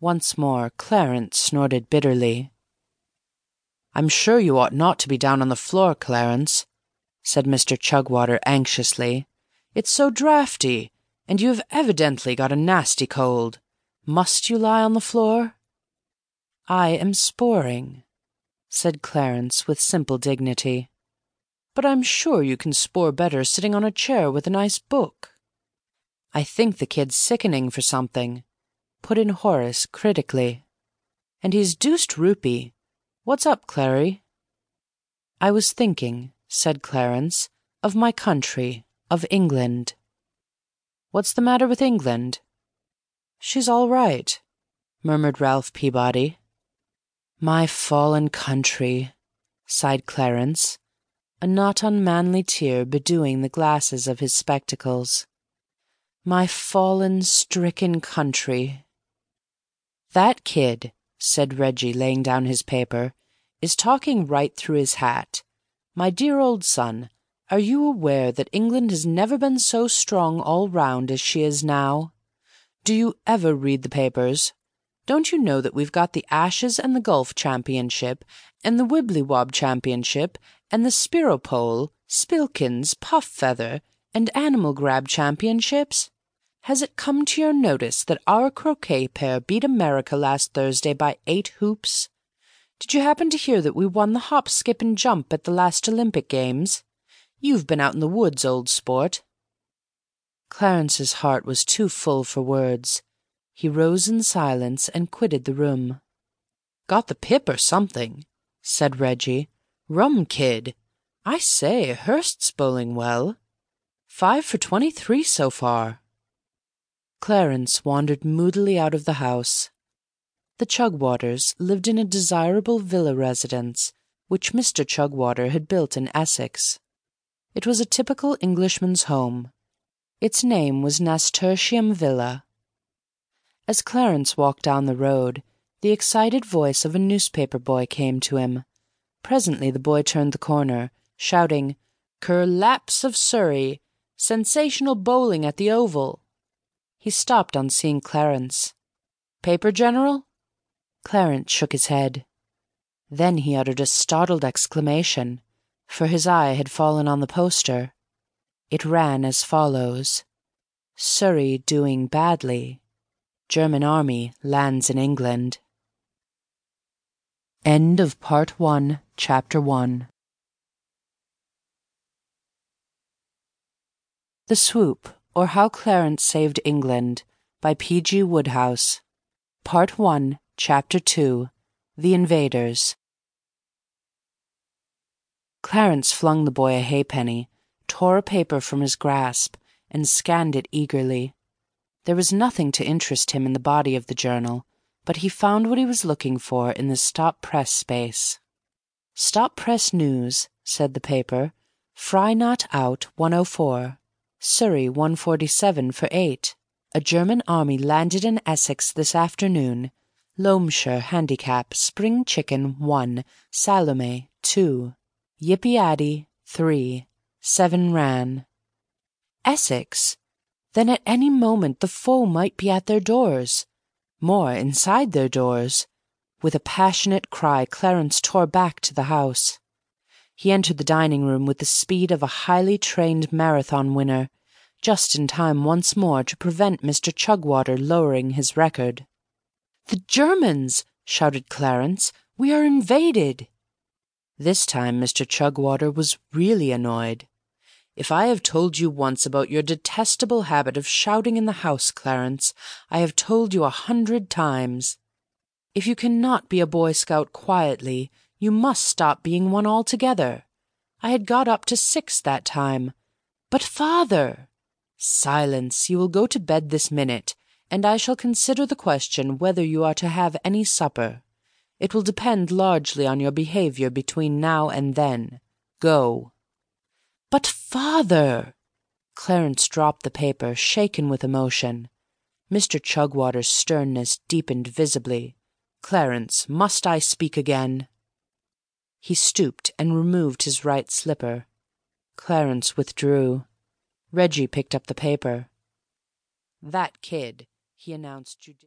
Once more Clarence snorted bitterly. "I'm sure you ought not to be down on the floor, Clarence," said Mr. Chugwater anxiously. "It's so draughty, and you have evidently got a nasty cold. Must you lie on the floor?" "I am sporing," said Clarence with simple dignity. "But I'm sure you can spore better sitting on a chair with a nice book." "I think the kid's sickening for something," put in Horace critically. "And he's deuced roopy. What's up, Clary?" "I was thinking," said Clarence, "of my country, of England." "What's the matter with England?" "She's all right," murmured Ralph Peabody. "My fallen country!" sighed Clarence, a not unmanly tear bedewing the glasses of his spectacles. "My fallen, stricken country!" "That kid," said Reggie, laying down his paper, "is talking right through his hat. My dear old son, are you aware that England has never been so strong all round as she is now? Do you ever read the papers? Don't you know that we've got the Ashes and the Golf Championship, and the Wibblywobb Championship, and the Spiropole, Spillikins, Puff Feather, and Animal Grab Championships? Has it come to your notice that our croquet pair beat America last Thursday by eight hoops? Did you happen to hear that we won the hop, skip, and jump at the last Olympic Games? You've been out in the woods, old sport." Clarence's heart was too full for words. He rose in silence and quitted the room. "Got the pip or something," said Reggie. "Rum kid. I say, Hirst's bowling well. Five for twenty-three so far." Clarence wandered moodily out of the house. The Chugwaters lived in a desirable villa residence which Mr. Chugwater had built in Essex. It was a typical Englishman's home. Its name was Nasturtium Villa. As Clarence walked down the road, the excited voice of a newspaper boy came to him. Presently the boy turned the corner, shouting, "Curlapse of Surrey! Sensational bowling at the Oval!" He stopped on seeing Clarence. "Paper, General?" Clarence shook his head. Then he uttered a startled exclamation, for his eye had fallen on the poster. It ran as follows: "Surrey doing badly. German army lands in England." End of Part One, Chapter One. The Swoop, or How Clarence Saved England, by P. G. Wodehouse. Part One. Chapter Two The Invaders Clarence flung the boy a halfpenny, tore a paper from his grasp, and scanned it eagerly. There was nothing to interest him in the body of the journal, but he found what he was looking for in the stop press space. "Stop press news," said the paper. "Fry not out 104. Surrey 147 for 8. A German army landed in Essex this afternoon. Loamshire Handicap Spring Chicken 1, Salome 2, Yippy Addy 3, 7 ran. Essex! Then at any moment the foe might be at their doors. More, inside their doors. With a passionate cry Clarence tore back to the house. He entered the dining room with the speed of a highly trained Marathon winner, just in time once more to prevent Mr. Chugwater lowering his record. "The Germans!" shouted Clarence. "We are invaded!" This time Mr. Chugwater was really annoyed. "If I have told you once about your detestable habit of shouting in the house, Clarence, I have told you a hundred times. If you cannot be a Boy Scout quietly, you must stop being one altogether. I had got up to six that time. But, father Silence! You will go to bed this minute and I shall consider the question whether you are to have any supper. It will depend largely on your behaviour between now and then. Go." "But, father!" Clarence dropped the paper, shaken with emotion. Mr. Chugwater's sternness deepened visibly. "Clarence, must I speak again?" He stooped and removed his right slipper. Clarence withdrew. Reggie picked up the paper. "That kid he announced judicially.